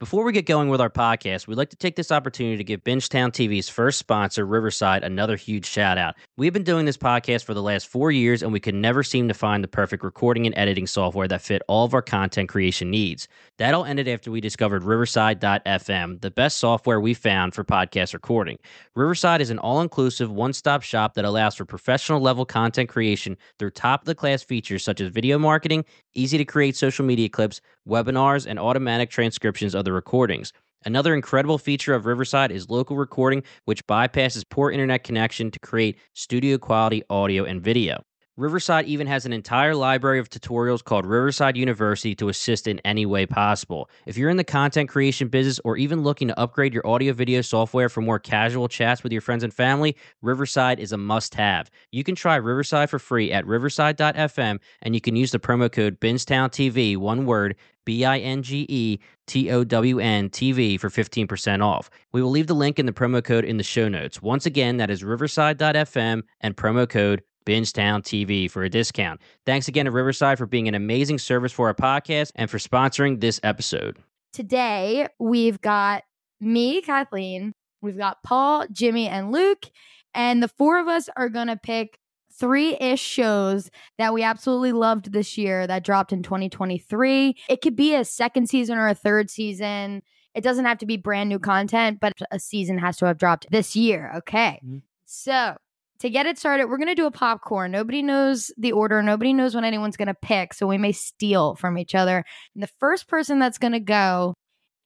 Before we get going with our podcast, we'd like to take this opportunity to give Bingetown TV's first sponsor, Riverside, another huge shout out. We've been doing this podcast for the last four years, and we could never seem to find the perfect recording and editing software that fit all of our content creation needs. That all ended after we discovered Riverside.fm, the best software we found for podcast recording. Riverside is an all inclusive, one stop shop that allows for professional level content creation through top of the class features such as video marketing, easy to create social media clips, webinars, and automatic transcriptions of the recordings. Another incredible feature of Riverside is local recording, which bypasses poor internet connection to create studio quality audio and video. Riverside even has an entire library of tutorials called Riverside University to assist in any way possible. If you're in the content creation business or even looking to upgrade your audio video software for more casual chats with your friends and family, Riverside is a must have. You can try Riverside for free at riverside.fm and you can use the promo code BingetownTV, one word, B I N G E T O W N TV for 15% off. We will leave the link in the promo code in the show notes. Once again, that is riverside.fm and promo code Bingetown TV for a discount. Thanks again to Riverside for being an amazing service for our podcast and for sponsoring this episode. Today, we've got me, Kathleen, we've got Paul, Jimmy, and Luke, and the four of us are going to pick three ish shows that we absolutely loved this year that dropped in 2023. It could be a second season or a third season. It doesn't have to be brand new content, but a season has to have dropped this year. Okay. Mm-hmm. So, to get it started, we're going to do a popcorn. Nobody knows the order. Nobody knows when anyone's going to pick. So we may steal from each other. And the first person that's going to go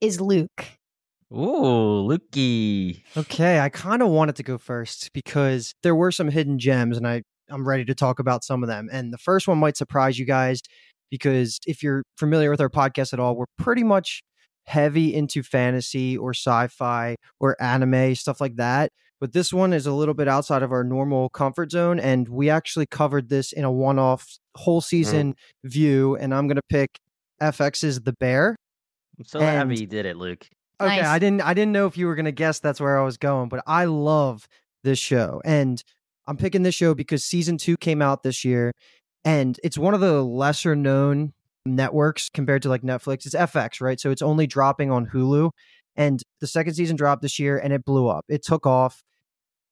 is Luke. Ooh, Lukey. Okay, I kind of wanted to go first because there were some hidden gems and I I'm ready to talk about some of them. And the first one might surprise you guys because if you're familiar with our podcast at all, we're pretty much heavy into fantasy or sci-fi or anime stuff like that. But this one is a little bit outside of our normal comfort zone and we actually covered this in a one-off whole season mm. view and I'm going to pick FX's The Bear. I'm so and, happy you did it, Luke. Okay, Nice. I didn't I didn't know if you were going to guess that's where I was going, but I love this show. And I'm picking this show because season 2 came out this year and it's one of the lesser known networks compared to like Netflix. It's FX, right? So it's only dropping on Hulu. And the second season dropped this year and it blew up. It took off.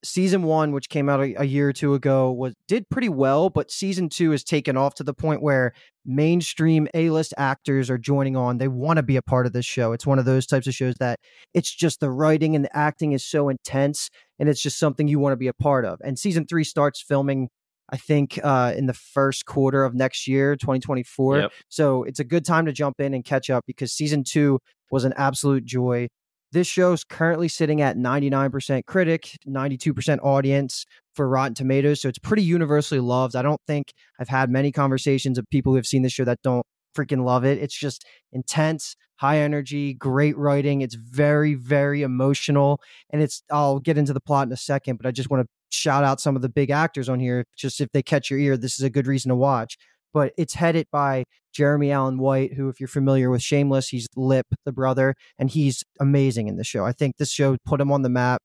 Season one, which came out a, a year or two ago, was did pretty well, but season two has taken off to the point where mainstream A-list actors are joining on. They want to be a part of this show. It's one of those types of shows that it's just the writing and the acting is so intense and it's just something you want to be a part of. And season three starts filming I think uh, in the first quarter of next year, 2024. Yep. So it's a good time to jump in and catch up because season two was an absolute joy. This show's currently sitting at 99% critic, 92% audience for Rotten Tomatoes. So it's pretty universally loved. I don't think I've had many conversations of people who have seen this show that don't freaking love it. It's just intense, high energy, great writing. It's very, very emotional. And it's, I'll get into the plot in a second, but I just want to shout out some of the big actors on here. Just if they catch your ear, this is a good reason to watch. But it's headed by Jeremy Allen White, who, if you're familiar with Shameless, he's Lip, the brother, and he's amazing in the show. I think this show put him on the map.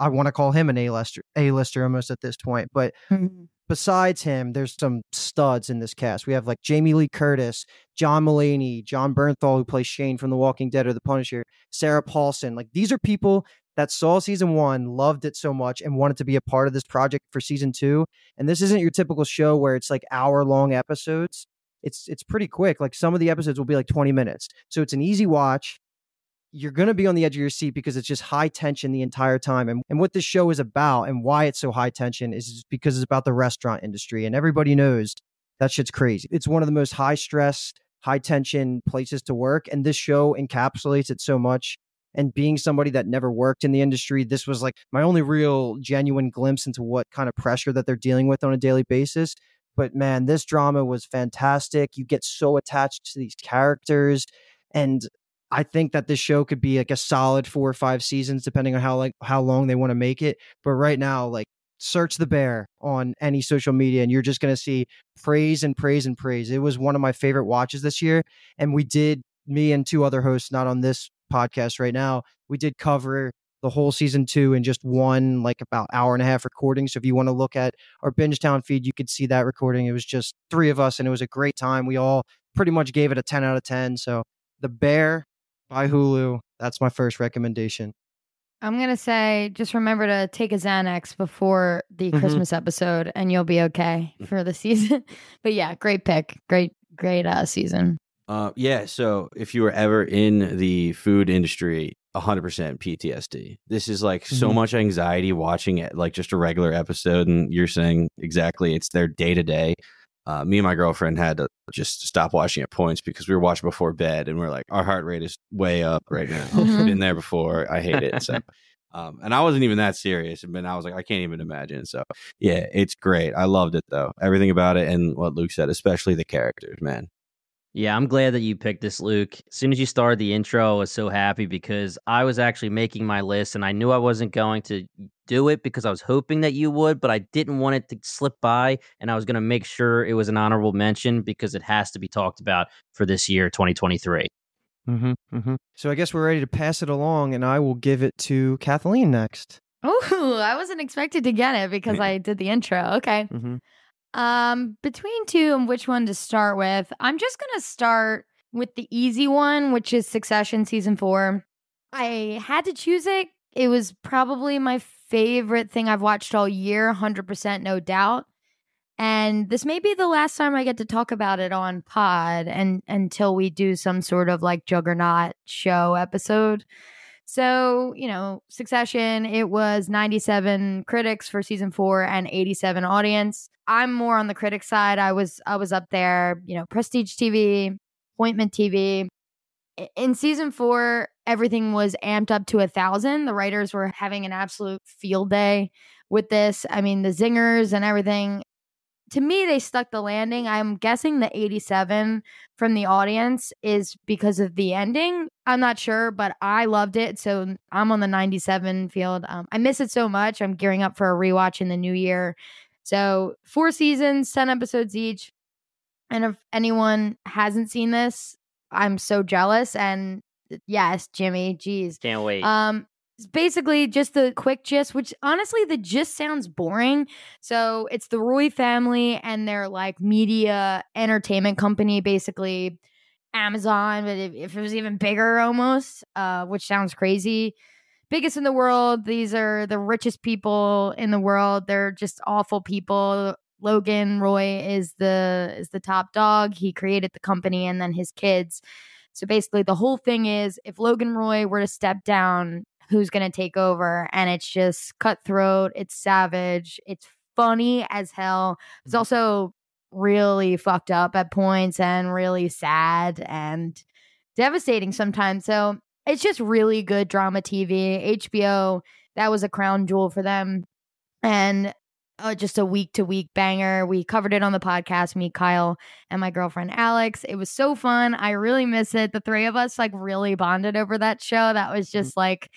I want to call him an A-lister, A-lister almost at this point. But mm-hmm. Besides him, there's some studs in this cast. We have like Jamie Lee Curtis, John Mulaney, Jon Bernthal, who plays Shane from The Walking Dead or The Punisher, Sarah Paulson. Like these are people that saw season one, loved it so much, and wanted to be a part of this project for season two. And this isn't your typical show where it's like hour long episodes. It's it's pretty quick. Like some of the episodes will be like 20 minutes. So it's an easy watch. You're going to be on the edge of your seat because it's just high tension the entire time. And, and what this show is about and why it's so high tension is because it's about the restaurant industry. And everybody knows that shit's crazy. It's one of the most high stress, high tension places to work. And this show encapsulates it so much and being somebody that never worked in the industry this was like my only real genuine glimpse into what kind of pressure that they're dealing with on a daily basis but man this drama was fantastic you get so attached to these characters and i think that this show could be like a solid four or five seasons depending on how like how long they want to make it but right now like search the bear on any social media and you're just going to see praise and praise and praise it was one of my favorite watches this year and we did me and two other hosts not on this podcast right now, we did cover the whole season two in just one like about hour and a half recording. So if you want to look at our Bingetown feed, you could see that recording. It was just three of us and it was a great time. We all pretty much gave it a 10 out of 10. So the bear By Hulu. That's my first recommendation. I'm gonna say just remember to take a Xanax before the Mhm. Christmas episode, and you'll be okay for the season. but yeah, great pick, great, great uh, season. Uh, yeah. So if you were ever in the food industry, 100% PTSD. This is like so Mhm. much anxiety watching it, like just a regular episode. And you're saying exactly it's their day to day. Uh, Me and my girlfriend had to just stop watching at points because we were watching before bed and we're like, our heart rate is way up right now. Mhm. Been there before. I hate it. So, um, and I wasn't even that serious. And I was like, I can't even imagine. So, yeah, it's great. I loved it though. Everything about it and what Luke said, especially the characters, man. Yeah, I'm glad that you picked this, Luke. As soon as you started the intro, I was so happy because I was actually making my list and I knew I wasn't going to do it because I was hoping that you would, but I didn't want it to slip by and I was going to make sure it was an honorable mention because it has to be talked about for this year, 2023. Mm-hmm, mm-hmm. So I guess we're ready to pass it along, and I will give it to Kathleen next. Oh, I wasn't expected to get it because I did the intro. Okay. Mm-hmm. Um, between two and which one to start with, I'm just gonna start with the easy one, which is Succession season four. I had to choose it. It was probably my favorite thing I've watched all year, 100% no doubt. And this may be the last time I get to talk about it on pod and until we do some sort of like juggernaut show episode. So, you know, Succession, it was 97 critics for season 4 and 87 audience. I'm more on the critic side. I was I was up there, you know, Prestige TV, Appointment TV. In season 4, everything was amped up to a 1000. The writers were having an absolute field day with this. I mean, the zingers and everything to me they stuck the landing. I'm guessing the 87 from the audience is because of the ending. I'm not sure but i loved it so i'm on the 97 field. Um, i miss it so much. I'm gearing up for a rewatch in the new year. So four seasons 10 episodes each and if anyone hasn't seen this i'm so jealous and yes jimmy. Geez Can't wait. um, it's basically just the quick gist, which honestly, the gist sounds boring. So it's the Roy family and their like media entertainment company, basically Amazon, but if, if it was even bigger almost, uh, which sounds crazy. Biggest in the world. These are the richest people in the world. They're just awful people. Logan Roy is the is the top dog. He created the company and then his kids. So basically the whole thing is if Logan Roy were to step down, who's going to take over and it's just cutthroat, it's savage, it's funny as hell. It's also really fucked up at points and really sad and devastating sometimes. So it's just really good drama TV. HBO, that was a crown jewel for them. And uh, just a week to week banger. We covered it on the podcast, me, Kyle, and my girlfriend Alex. It was so fun. I really miss it. The three of us like really bonded over that show. That was just like,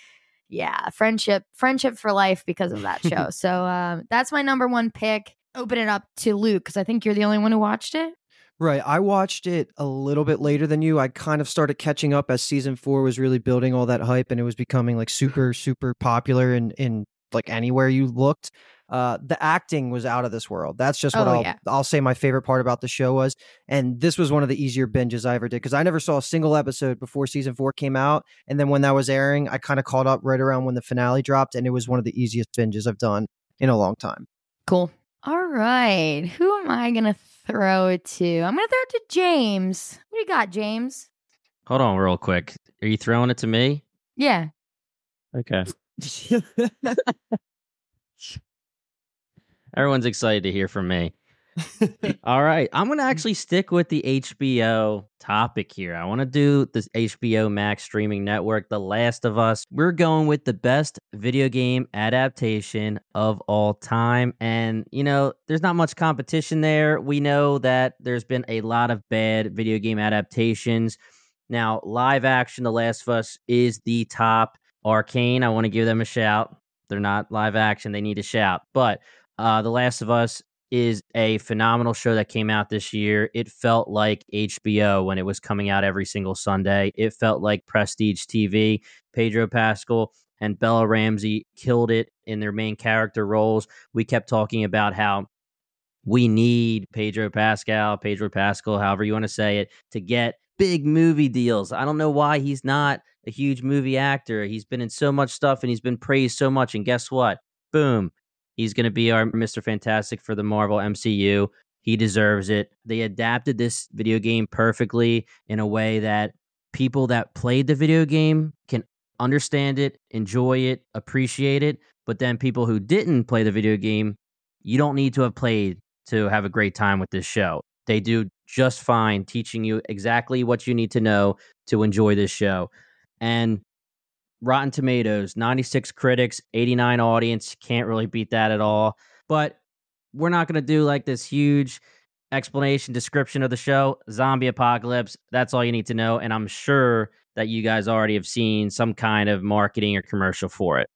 yeah, friendship, friendship for life because of that show. so um, that's my number one pick. Open it up to Luke because I think you're the only one who watched it. Right. I watched it a little bit later than you. I kind of started catching up as season four was really building all that hype and it was becoming like super, super popular in, in like anywhere you looked. Uh, the acting was out of this world. That's just what Oh, I'll, yeah. I'll say my favorite part about the show was. And this was one of the easier binges I ever did because I never saw a single episode before season four came out. And then when that was airing, I kind of caught up right around when the finale dropped. And it was one of the easiest binges I've done in a long time. Cool. All right. Who am I going to throw it to? I'm going to throw it to James. What do you got, James? Hold on real quick. Are you throwing it to me? Yeah. Okay. Everyone's excited to hear from me. All right. I'm going to actually stick with the HBO topic here. I want to do this HBO Max streaming network, The Last of Us. We're going with the best video game adaptation of all time. And, you know, there's not much competition there. We know that there's been a lot of bad video game adaptations. Now, live action, The Last of Us is the top. Arcane, I want to give them a shout. They're not live action, they need a shout. But uh, The Last of Us is a phenomenal show that came out this year. It felt like HBO when it was coming out every single Sunday. It felt like Prestige TV. Pedro Pascal and Bella Ramsey killed it in their main character roles. We kept talking about how we need Pedro Pascal, Pedro Pascal, however you want to say it, to get big movie deals. I don't know why he's not a huge movie actor. He's been in so much stuff and he's been praised so much. And guess what? Boom. He's going to be our Mr. Fantastic for the Marvel MCU. He deserves it. They adapted this video game perfectly in a way that people that played the video game can understand it, enjoy it, appreciate it. But then people who didn't play the video game, you don't need to have played to have a great time with this show. They do just fine teaching you exactly what you need to know to enjoy this show. And Rotten Tomatoes, 96 critics, 89 audience. Can't really beat that at all. But we're not going to do like this huge explanation, description of the show. Zombie apocalypse. That's all you need to know. And I'm sure that you guys already have seen some kind of marketing or commercial for it.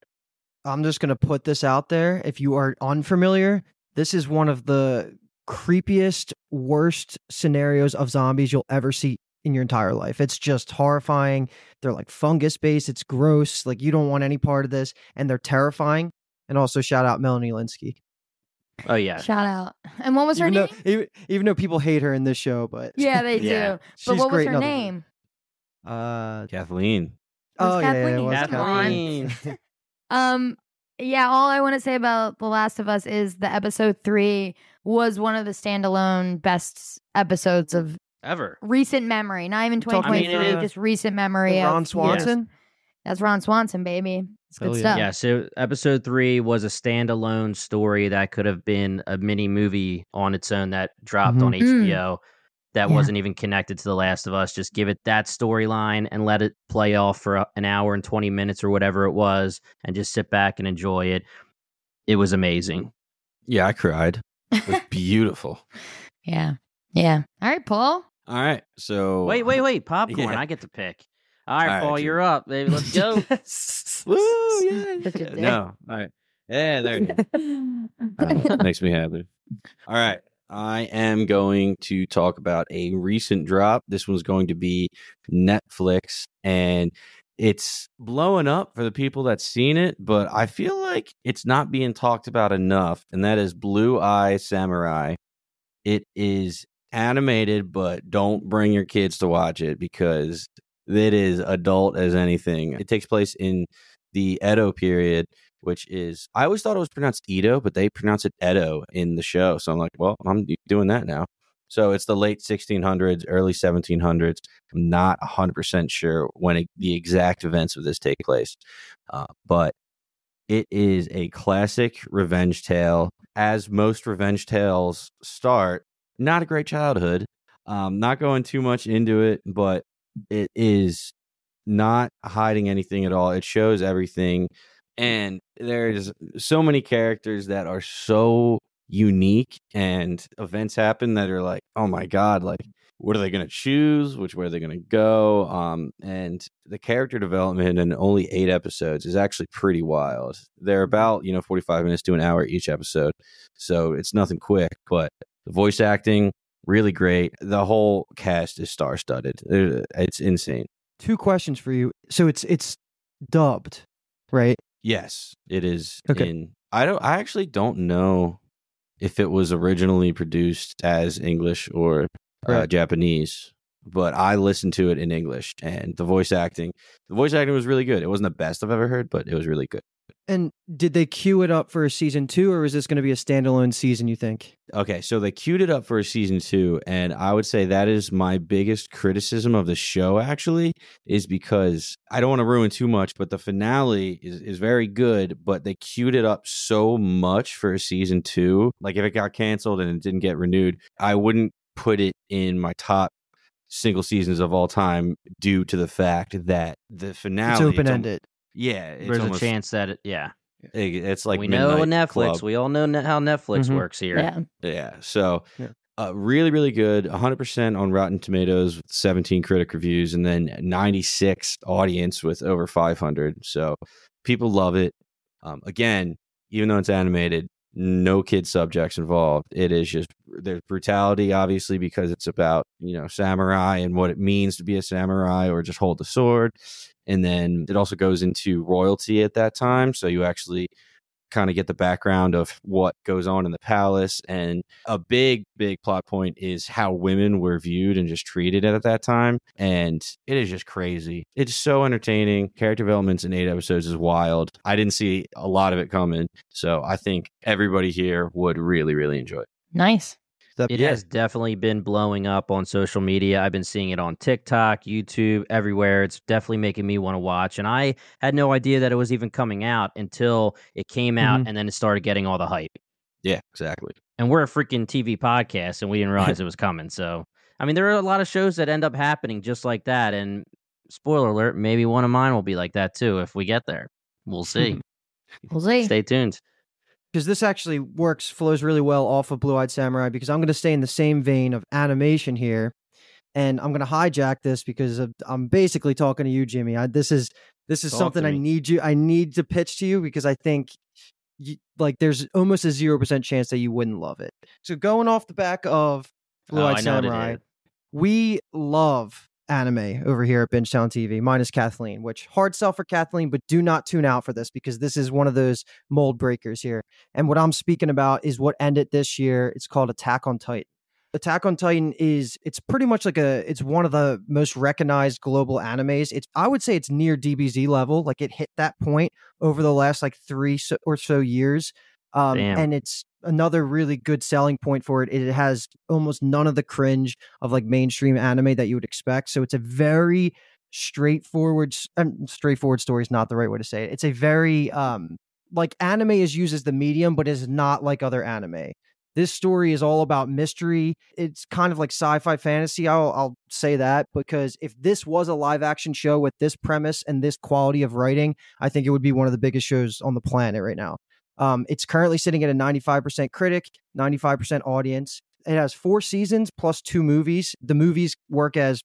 I'm just going to put this out there. If you are unfamiliar, this is one of the creepiest, worst scenarios of zombies you'll ever see in your entire life. It's just horrifying. They're like fungus based. It's gross. Like you don't want any part of this, and they're terrifying. And also shout out Melanie Lynskey. Oh yeah. Shout out. And what was her even name? Though, even, even though people hate her in this show, but yeah, they do. Yeah. But she's what was great her name? Uh, Kathleen. was oh yeah, yeah, it Kathleen. was Kathleen. Kathleen. Um, yeah, all I want to say about The Last of Us is the episode three was one of the standalone best episodes of Ever. recent memory. Not even Talking, 2023, uh, just recent memory. Ron of, Swanson. That's Ron Swanson, baby. It's good Hell yeah. stuff. Yeah, so episode three was a standalone story that could have been a mini movie on its own that dropped Mhm. on Mm. HBO that Yeah. wasn't even connected to The Last of Us. Just give it that storyline and let it play off for a- an hour and 20 minutes or whatever it was and just sit back and enjoy it. It was amazing. Yeah, I cried. It was beautiful. yeah. Yeah. All right, Paul. All right. So Wait, wait, wait. Popcorn. Yeah. I get to pick. All right, All right, Paul, Jim. you're up, baby. Let's go. Woo, yeah. Such. No. All right. Yeah, there you go. Uh, makes me happy. All right. I am going to talk about a recent drop. This one's going to be Netflix and it's blowing up for the people that's seen it, but I feel like it's not being talked about enough. And that is Blue Eye Samurai. It is animated, but don't bring your kids to watch it because it is adult as anything. It takes place in the Edo period, which is I always thought it was pronounced Edo, but they pronounce it Edo in the show. So I'm like, well, I'm doing that now. So it's the late 1600s, early 1700s. I'm not 100% sure when it, the exact events of this take place, uh, but it is a classic revenge tale. As most revenge tales start, not a great childhood. Um, not going too much into it, but it is not hiding anything at all. It shows everything. And there's so many characters that are so unique and events happen that are like, oh my God, like what are they going to choose? Which way are they going to go? Um, and the character development in only eight episodes is actually pretty wild. They're about, you know, 45 minutes to an hour each episode. So it's nothing quick, but the voice acting, really great. The whole cast is star studded. It's insane. Two questions for you. So it's it's dubbed, right? Yes, it is. Okay. In I don't. I actually don't know if it was originally produced as English or uh, Right. Japanese, but I listened to it in English, and the voice acting, the voice acting was really good. It wasn't the best I've ever heard, but it was really good. And did they queue it up for a season two, or is this going to be a standalone season? You think? Okay, so they queued it up for a season two, and I would say that is my biggest criticism of the show. Actually, is because I don't want to ruin too much, but the finale is is very good, but they queued it up so much for a season two. Like if it got canceled and it didn't get renewed, I wouldn't put it in my top single seasons of all time due to the fact that the finale it's open ended. Yeah, it's There's almost- a chance that it, yeah. it- It's like we know Midnight Netflix. Club. We all know ne- how Netflix Mhm. works here. Yeah. Yeah. So, Yeah. Uh, really, really good. 100% on Rotten Tomatoes, with 17 critic reviews, and then 96 audience with over 500. So, people love it. Um, again, even though it's animated, no kid subjects involved. It is just there's brutality, obviously, because it's about you know samurai and what it means to be a samurai or just hold the sword. And then it also goes into royalty at that time. So you actually kind of get the background of what goes on in the palace. And a big, big plot point is how women were viewed and just treated at that time. And it is just crazy. It's so entertaining. Character developments in eight episodes is wild. I didn't see a lot of it coming. So I think everybody here would really, really enjoy it. Nice. That- It yeah. has definitely been blowing up on social media. I've been seeing it on TikTok, YouTube, everywhere. It's definitely making me want to watch. And I had no idea that it was even coming out until it came out mm-hmm. and then it started getting all the hype. Yeah, exactly. And we're a freaking TV podcast and we didn't realize it was coming. So, I mean, there are a lot of shows that end up happening just like that. And spoiler alert, maybe one of mine will be like that too if we get there. We'll see. We'll see. Stay tuned. Because this actually works flows really well off of Blue Eyed Samurai because I'm going to stay in the same vein of animation here, and I'm going to hijack this because of, I'm basically talking to you, Jimmy. I, this is this is Talk something I need you I need to pitch to you because I think you, like there's almost a zero percent chance that you wouldn't love it. So going off the back of Blue Oh, Eyed I know what it Samurai, we love anime over here at Bingetown TV, minus Kathleen, which hard sell for Kathleen, but do not tune out for this because this is one of those mold breakers here. And what I'm speaking about is what ended this year. It's called Attack on Titan. Attack on Titan is it's pretty much like a it's one of the most recognized global animes. It's I would say it's near DBZ level, like it hit that point over the last like 3 so, or so years. Um, and it's another really good selling point for it. It has almost none of the cringe of like mainstream anime that you would expect. So it's a very straightforward, um, straightforward story is not the right way to say it. It's a very um like anime is used as the medium, but is not like other anime. This story is all about mystery. It's kind of like sci-fi fantasy. I'll, I'll say that because if this was a live action show with this premise and this quality of writing, I think it would be one of the biggest shows on the planet right now. Um, it's currently sitting at a 95% critic, 95% audience. It has four seasons plus two movies. The movies work as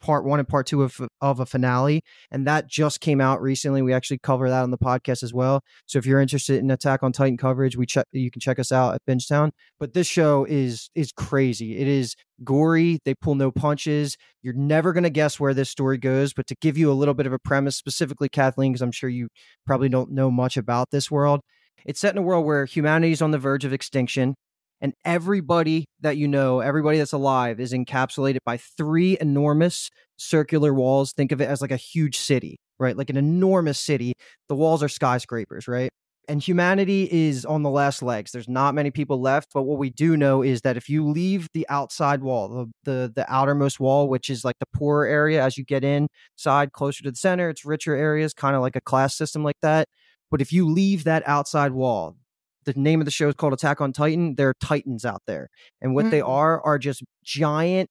part one and part two of, of a finale, and that just came out recently. We actually cover that on the podcast as well. So if you're interested in Attack on Titan coverage, we check you can check us out at Bingetown. But this show is is crazy. It is gory. They pull no punches. You're never gonna guess where this story goes. But to give you a little bit of a premise, specifically Kathleen, because I'm sure you probably don't know much about this world. It's set in a world where humanity is on the verge of extinction, and everybody that you know, everybody that's alive, is encapsulated by three enormous circular walls. Think of it as like a huge city, right? Like an enormous city. The walls are skyscrapers, right? And humanity is on the last legs. There's not many people left, but what we do know is that if you leave the outside wall, the the, the outermost wall, which is like the poorer area, as you get inside closer to the center, it's richer areas, kind of like a class system like that. But if you leave that outside wall, the name of the show is called Attack on Titan. There are titans out there. And what they Mm. are are just giant,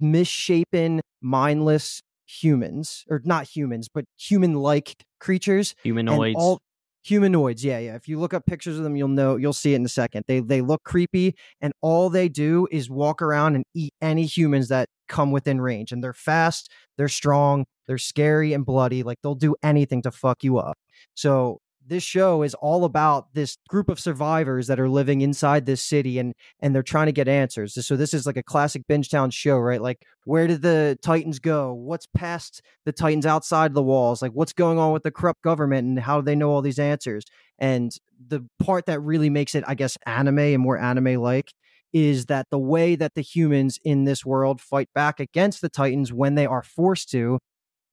misshapen, mindless humans, or not humans, but human like creatures. Humanoids. all- humanoids, yeah, yeah. If you look up pictures of them, you'll know you'll see it in a second. They they look creepy, and all they do is walk around and eat any humans that come within range. And they're fast, they're strong, they're scary and bloody. Like they'll do anything to fuck you up. So this show is all about this group of survivors that are living inside this city and and they're trying to get answers. So this is like a classic Bingetown show, right? Like where did the Titans go? What's past the Titans outside the walls? Like what's going on with the corrupt government and how do they know all these answers? And the part that really makes it, I guess, anime and more anime like is that the way that the humans in this world fight back against the Titans when they are forced to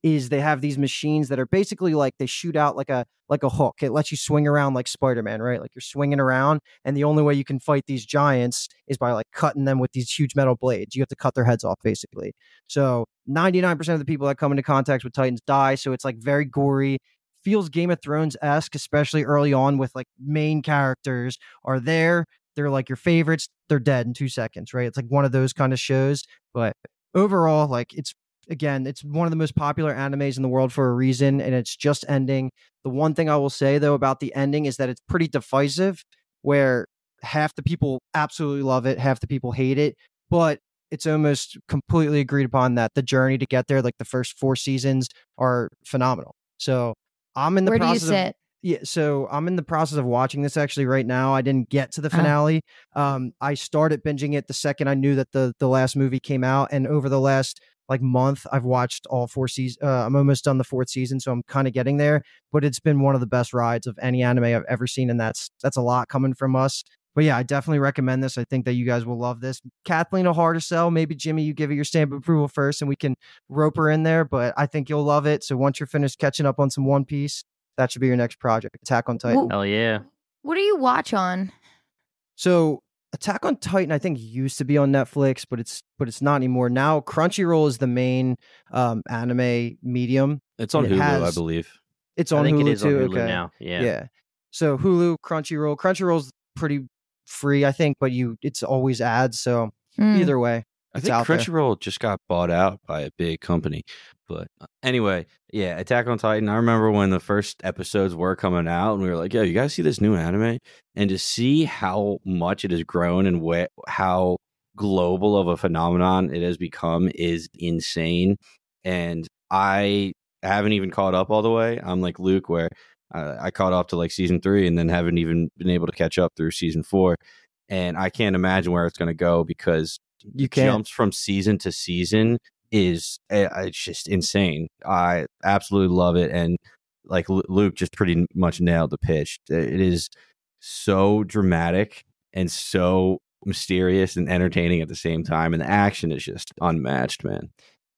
is they have these machines that are basically like they shoot out like a like a hook. It lets you swing around like Spider-Man, right? Like you're swinging around and the only way you can fight these giants is by like cutting them with these huge metal blades. You have to cut their heads off basically. So 99% of the people that come into contact with Titans die, so it's like very gory. Feels Game of Thrones-esque, especially early on with like main characters are there. They're like your favorites. They're dead in two seconds, right? It's like one of those kind of shows. But overall, like it's again, it's one of the most popular animes in the world for a reason, and it's just ending. The one thing I will say though about the ending is that it's pretty divisive, where half the people absolutely love it, half the people hate it, but it's almost completely agreed upon that the journey to get there, like the first four seasons, are phenomenal. So I'm in the Where do you process of sit? yeah, so I'm in the process of watching this actually right now. I didn't get to the Oh. finale. Um, I started binging it the second I knew that the the last movie came out, and over the last like month. I've watched all four seasons. Uh, I'm almost done the fourth season, so I'm kind of getting there. But it's been one of the best rides of any anime I've ever seen, and that's that's a lot coming from us. But yeah, I definitely recommend this. I think that you guys will love this. Kathleen, a hard to sell. Maybe Jimmy, you give it your stamp of approval first, and we can rope her in there. But I think you'll love it. So once you're finished catching up on some One Piece, that should be your next project. Attack on Titan. Well- Hell yeah. What do you watch on? So Attack on Titan, I think, used to be on Netflix, but it's but it's not anymore. Now Crunchyroll is the main um, anime medium. It's on It Hulu, I believe. It's I on think Hulu it is too. on Hulu okay. now. Yeah. Yeah. So Hulu, Crunchyroll, Crunchyroll's pretty free, I think, but you it's always ads. So Hmm. either way, I think out there. Crunchyroll just got bought out by a big company. But uh, anyway, yeah, Attack on Titan. I remember when the first episodes were coming out, and we were like, "Yo, you guys see this new anime?" And to see how much it has grown and wh- how global of a phenomenon it has become is insane. And I haven't even caught up all the way. I'm like Luke, where uh, I caught up to like season three, and then haven't even been able to catch up through season four. And I can't imagine where it's going to go because you can't. jumps from season to season is uh, it's just insane. I absolutely love it, and like Luke just pretty much nailed the pitch. It is so dramatic and so mysterious and entertaining at the same time, and the action is just unmatched, man.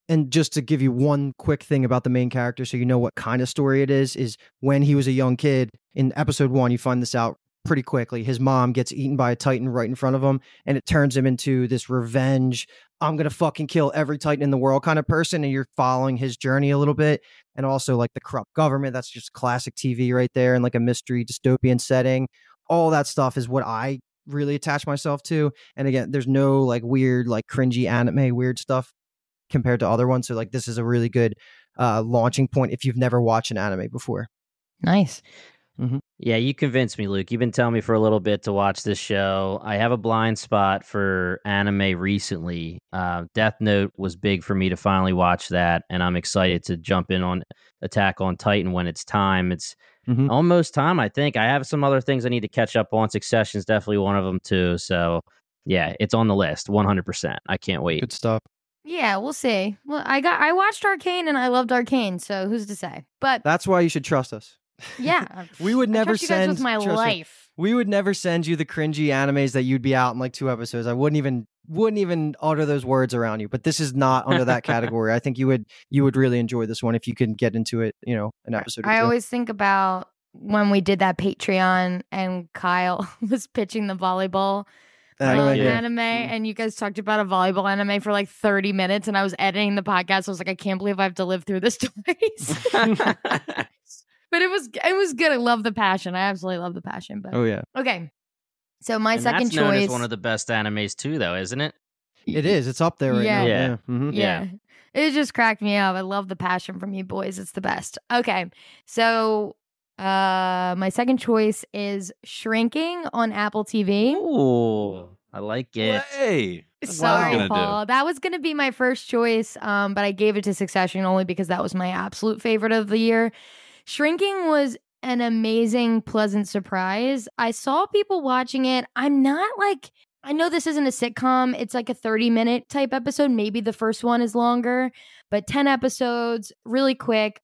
And just to give you one quick thing about the main character, so you know what kind of story it is, is when he was a young kid in episode one, you find this out pretty quickly. His mom gets eaten by a Titan right in front of him, and it turns him into this revenge, I'm going to fucking kill every Titan in the world kind of person. And you're following his journey a little bit. And also, like the corrupt government, that's just classic TV right there, and like a mystery dystopian setting. All that stuff is what I really attach myself to. And again, there's no like weird, like cringy anime, weird stuff compared to other ones. So like this is a really good uh launching point if you've never watched an anime before. Nice. Yeah, you convinced me, Luke. You've been telling me for a little bit to watch this show. I have a blind spot for anime recently. Uh, Death Note was big for me to finally watch that, and I'm excited to jump in on Attack on Titan when it's time. It's Mhm. almost time, I think. I have some other things I need to catch up on. Succession's definitely one of them too. So, yeah, it's on the list, 100%. I can't wait. Good stuff. Yeah, we'll see. Well, I got I watched Arcane and I loved Arcane, so who's to say? But That's why you should trust us. Yeah, We would never send with my trust me, life. We would never send you the cringy animes that you'd be out in like two episodes. I wouldn't even wouldn't even utter those words around you. But this is not under that category. I think you would you would really enjoy this one if you can get into it, you know, an episode or I always think about when we did that Patreon and Kyle was pitching the volleyball Anime, um, yeah. anime, and you guys talked about a volleyball anime for like 30 minutes, and I was editing the podcast. I was like, I can't believe I have to live through this twice. But it was it was good. I love the passion. I absolutely love the passion. But Oh yeah. okay, so my And second that's choice. is one of the best animes too, though, isn't it? It is. It's up there right Yeah. now. Yeah. Yeah. Mhm. Yeah. It just cracked me up. I love the passion from you boys. It's the best. Okay. So uh my second choice is Shrinking on Apple TV. Ooh, I like it. Hey, That's what I was Sorry, gonna do. Paul. That was going to be my first choice, um, but I gave it to Succession only because that was my absolute favorite of the year. Shrinking was an amazing, pleasant surprise. I saw people watching it. I'm not like, I know this isn't a sitcom. It's like a 30 minute type episode. Maybe the first one is longer, but 10 episodes, really quick.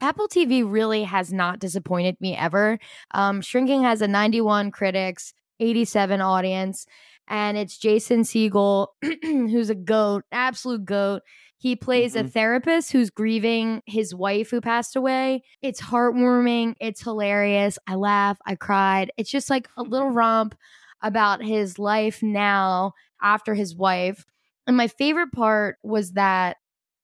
Apple TV really has not disappointed me ever. Um, Shrinking has a 91 critics, 87 audience and it's Jason Segel, who's a goat, absolute goat. He plays a Mhm. therapist who's grieving his wife who passed away. It's heartwarming. It's hilarious. I laugh. I cried. It's just like a little romp about his life now after his wife. And my favorite part was that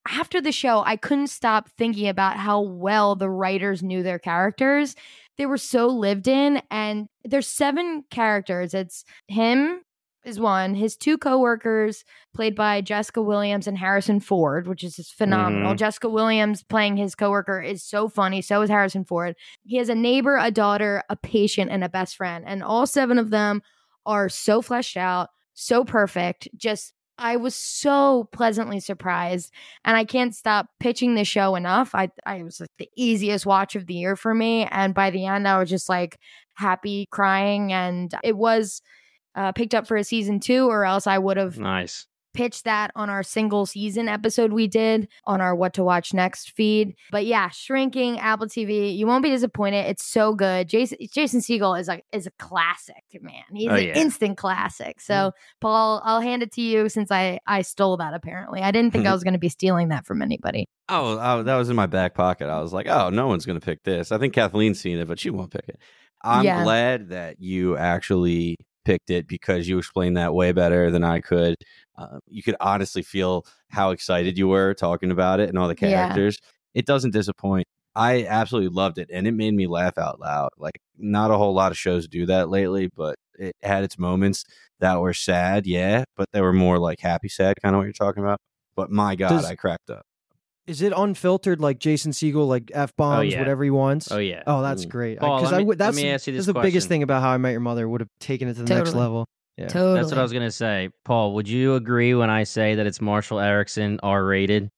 after the show, I couldn't stop thinking about how well the writers knew their characters. They were so lived in, and there's seven characters. It's him, is one. His two coworkers, played by Jessica Williams and Harrison Ford, which is just phenomenal. Mhm. Jessica Williams playing his coworker is so funny. So is Harrison Ford. He has a neighbor, a daughter, a patient, and a best friend, and all seven of them are so fleshed out, so perfect. Just I was so pleasantly surprised, and I can't stop pitching the show enough. I I was like the easiest watch of the year for me, and by the end, I was just like happy, crying, and it was uh, picked up for a season two, or else I would have Nice. pitched that on our single season episode we did on our What to Watch Next feed. But yeah, shrinking Apple TV, you won't be disappointed. It's so good. Jason Jason Segel is a is a classic, man. He's Oh, an yeah. instant classic. So Paul, I'll hand it to you since I I stole that apparently. I didn't think I was going to be stealing that from anybody. Oh, oh, that was in my back pocket. I was like, oh, no one's going to pick this. I think Kathleen's seen it, but she won't pick it. I'm Yeah. glad that you actually picked it because you explained that way better than I could. Uh, you could honestly feel how excited you were talking about it and all the Yeah. characters. It doesn't disappoint. I absolutely loved it, and it made me laugh out loud. Like, not a whole lot of shows do that lately, but it had its moments that were sad, yeah, but they were more like happy sad, kind of what you're talking about. But my God, Does- I cracked up. Is it unfiltered like Jason Segel, like f bombs, yeah. whatever he wants? Oh yeah. Oh, that's Mm. great. Because let I me- would. let That's me ask you that's the biggest thing about How I Met Your Mother. Would have taken it to the next level. Yeah. Totally. That's what I was gonna say. Paul, would you agree when I say that it's Marshall Erickson R rated?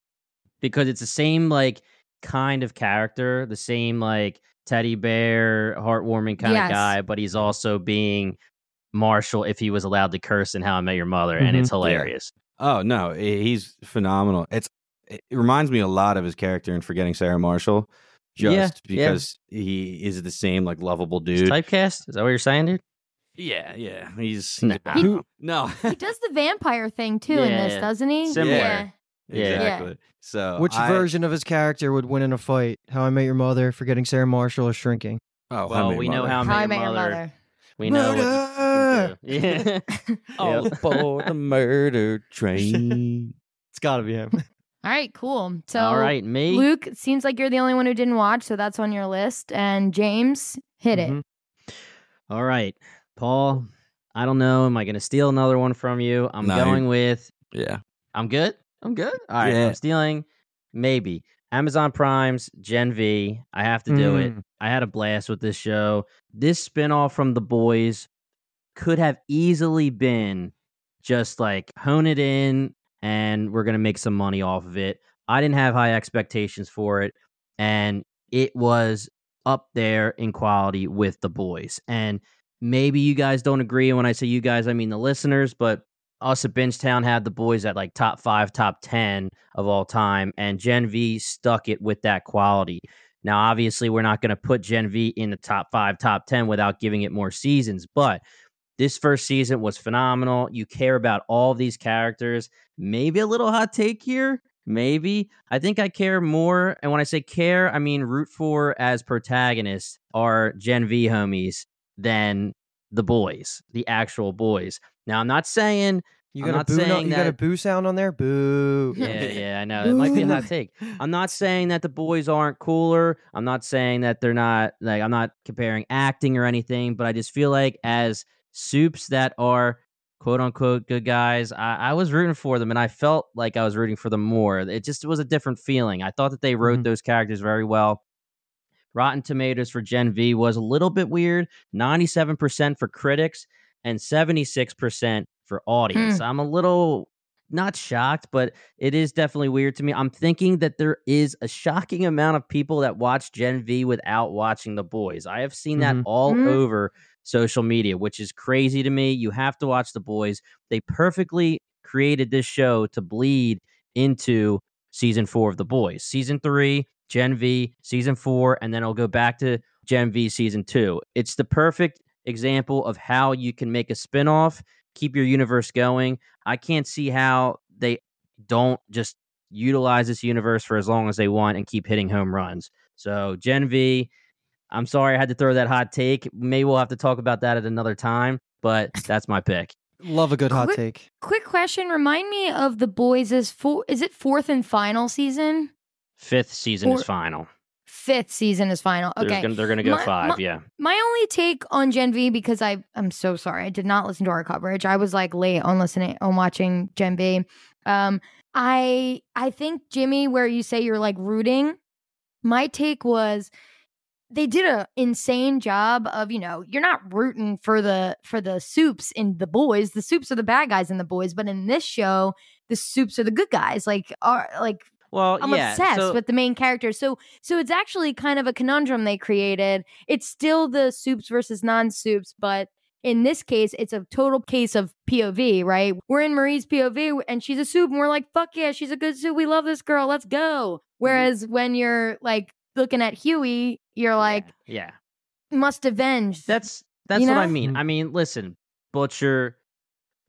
Because it's the same like kind of character, the same like teddy bear, heartwarming kind Yes. of guy, but he's also being Marshall if he was allowed to curse in How I Met Your Mother, and it's Mhm. Yeah. hilarious. Oh no, he's phenomenal. It's it reminds me a lot of his character in Forgetting Sarah Marshall, just Yeah, yeah. because he is the same like lovable It's dude. typecast? Is that what you're saying, dude? yeah, yeah, he's, he's Nah. a bad- Who- no, he does the vampire thing too in Yeah, this, doesn't he? similar. Yeah. Yeah. exactly. So Which I- version of his character would win in a fight? How I Met Your Mother, Forgetting Sarah Marshall, or Shrinking? Oh, Well, we know how I How I Met Your Mother. Mother. We know Murder! you. Yeah. All Yep. aboard the murder train. It's got to be him. All right, cool. So All right, me. Luke, seems like you're the only one who didn't watch, so that's on your list. And James, hit it. Mhm. All right, Paul. I don't know. Am I going to steal another one from you? I'm No, going with. yeah, I'm good. I'm good. All right. Yeah. I'm stealing. Maybe Amazon Prime's Gen V. I have to do it. Mm. I had a blast with this show. This spinoff from The Boys could have easily been just like hone it in and we're going to make some money off of it. I didn't have high expectations for it and it was up there in quality with The Boys. And maybe you guys don't agree when I say you guys I mean the listeners, but us at Bingetown had the boys at like top 5, top 10 of all time and Gen V stuck it with that quality. Now, obviously, we're not going to put Gen V in the top five, top 10 without giving it more seasons, but this first season was phenomenal. You care about all these characters. Maybe a little hot take here. Maybe. I think I care more. And when I say care, I mean root for as protagonists are Gen V homies than the boys, the actual boys. Now, I'm not saying You I'm got a not boo. no- saying you got a boo sound on there. Boo. yeah, yeah, I know. It might be a hot take. I'm not saying that the boys aren't cooler. I'm not saying that they're not like I'm not comparing acting or anything, but I just feel like as supes that are quote unquote good guys, I, I was rooting for them and I felt like I was rooting for them more. It just was a different feeling. I thought that they wrote Mhm. those characters very well. Rotten Tomatoes for Gen V was a little bit weird 97% for critics and 76% for audience. I'm a little not shocked, but it is definitely weird to me. I'm thinking that there is a shocking amount of people that watch Gen V without watching The Boys. I have seen that Mhm. all Mhm. over social media, which is crazy to me. You have to watch The Boys. They perfectly created this show to bleed into season four of The Boys. Season three, Gen V, season four, and then it'll go back to Gen V season two. It's the perfect example of how you can make a spinoff, keep your universe going. I can't see how they don't just utilize this universe for as long as they want and keep hitting home runs. So, Gen V, I'm sorry I had to throw that hot take. Maybe we'll have to talk about that at another time, but that's my pick. Love a good hot Quick- take. Quick question: Remind me of the boys' is four. Is it fourth and final season? Fifth season is final. Fifth season is final. There's Okay. gonna- they're going to go My- five. my- yeah. My only take on Gen V because I I'm so sorry I did not listen to our coverage. I was like late on listening on watching Gen V. Um, I I think Jimmy, where you say you're like rooting, my take was they did a insane job of you know you're not rooting for the for the supes in the boys. The supes are the bad guys in the boys, but in this show, the supes are the good guys. Like are like Well, I'm yeah. obsessed so- with the main character. So so it's actually kind of a conundrum they created. It's still the supes versus non-supes, but in this case, it's a total case of POV, right? We're in Marie's POV and she's a supe and we're like, fuck yeah, she's a good supe. We love this girl. Let's go. Mm-hmm. Whereas when you're like looking at Hughie, you're like, yeah. must avenge. That's that's You what I mean. Mhm. I mean, listen, Butcher,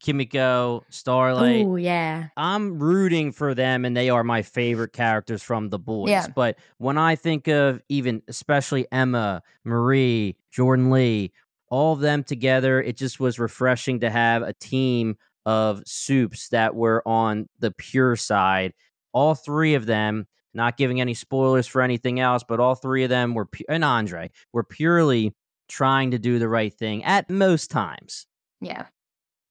Kimiko, Starlight. Oh, yeah. I'm rooting for them, and they are my favorite characters from the boys. Yeah. But when I think of even, especially Emma, Marie, Jordan Lee, all of them together, it just was refreshing to have a team of supes that were on the pure side. All three of them, not giving any spoilers for anything else, but all three of them were, pu- and Andre, were purely trying to do the right thing at most times. Yeah.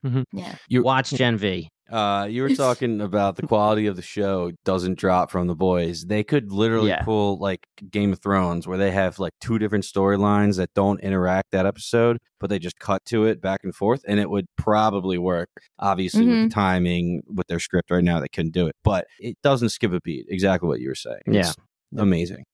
Mhm. Yeah. You- Watch Gen V. Uh, you were talking about the quality of the show doesn't drop from the boys. They could literally Yeah. pull like Game of Thrones, where they have like two different storylines that don't interact that episode, but they just cut to it back and forth, and it would probably work. Obviously, with Mhm. the timing with their script right now, they couldn't do it, but it doesn't skip a beat. Exactly what you were saying. It's amazing.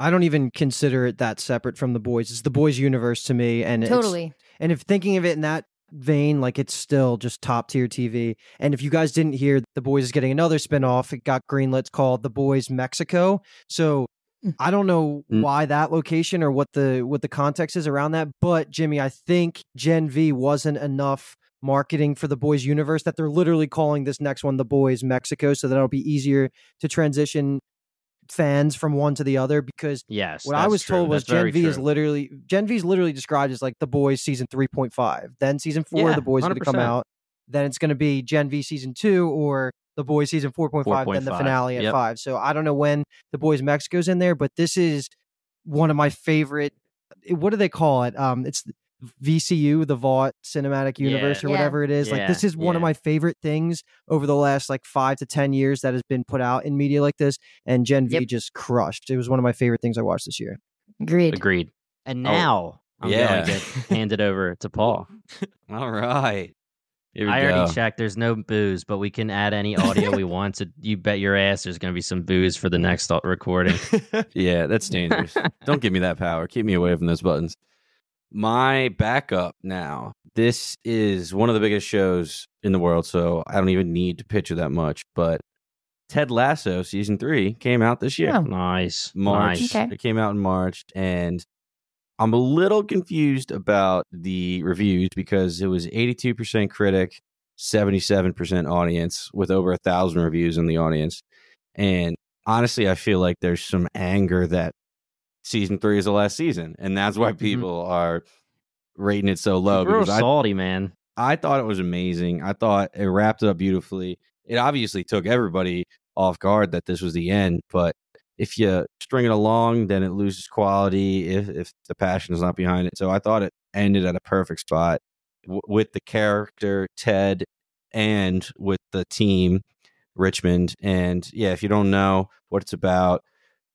I don't even consider it that separate from the boys. It's the boys universe to me, and it's- Totally. and if thinking of it in that vein, like it's still just top tier TV. And if you guys didn't hear, the boys is getting another spinoff. It got greenlit. It's called The Boys Mexico. So Mm. I don't know Mm. why that location or what the what the context is around that. But Jimmy, I think Gen V wasn't enough marketing for the boys universe that they're literally calling this next one the boys Mexico so that it'll be easier to transition fans from one to the other because Yes. what I was true. told was That's Gen V is literally Gen V is literally described as like the boys season three point five. Then season four, Yeah, the boys are going to come out. Then it's going to be Gen V season two or the boys season four point five. Then the finale at yep. five. So I don't know when the boys Mexico's in there, but this is one of my favorite. eh, What do they call it? Um, it's VCU, the Vought Cinematic Yeah. Universe, or Yeah. whatever it is. Like this is one of my favorite things over the last like five to ten years that has been put out in media like this. And Gen V Yep. just crushed. It was one of my favorite things I watched this year. Agreed. Agreed. And Oh, now I'm yeah. going to get handed over to Paul. All right. I go. already checked. There's no booze, but we can add any audio we want. So you bet your ass there's going to be some booze for the next recording. Yeah, that's dangerous. Don't give me that power. Keep me away from those buttons. My backup now. This is one of the biggest shows in the world, so I don't even need to pitch it that much. But Ted Lasso season three came out this year. Oh. nice. March. Nice. Okay. It came out in March, and I'm a little confused about the reviews because it was 82% critic, 77% audience, with over a thousand reviews in the audience. And honestly, I feel like there's some anger that season three is the last season, and that's why mm-hmm. people are rating it so low. Real Because I, salty, man. I thought it was amazing. I thought it wrapped it up beautifully. It obviously took everybody off guard that this was the end, but if you string it along, then it loses quality if if the passion is not behind it. So I thought it ended at a perfect spot w- with the character Ted and with the team Richmond. And yeah, if you don't know what it's about,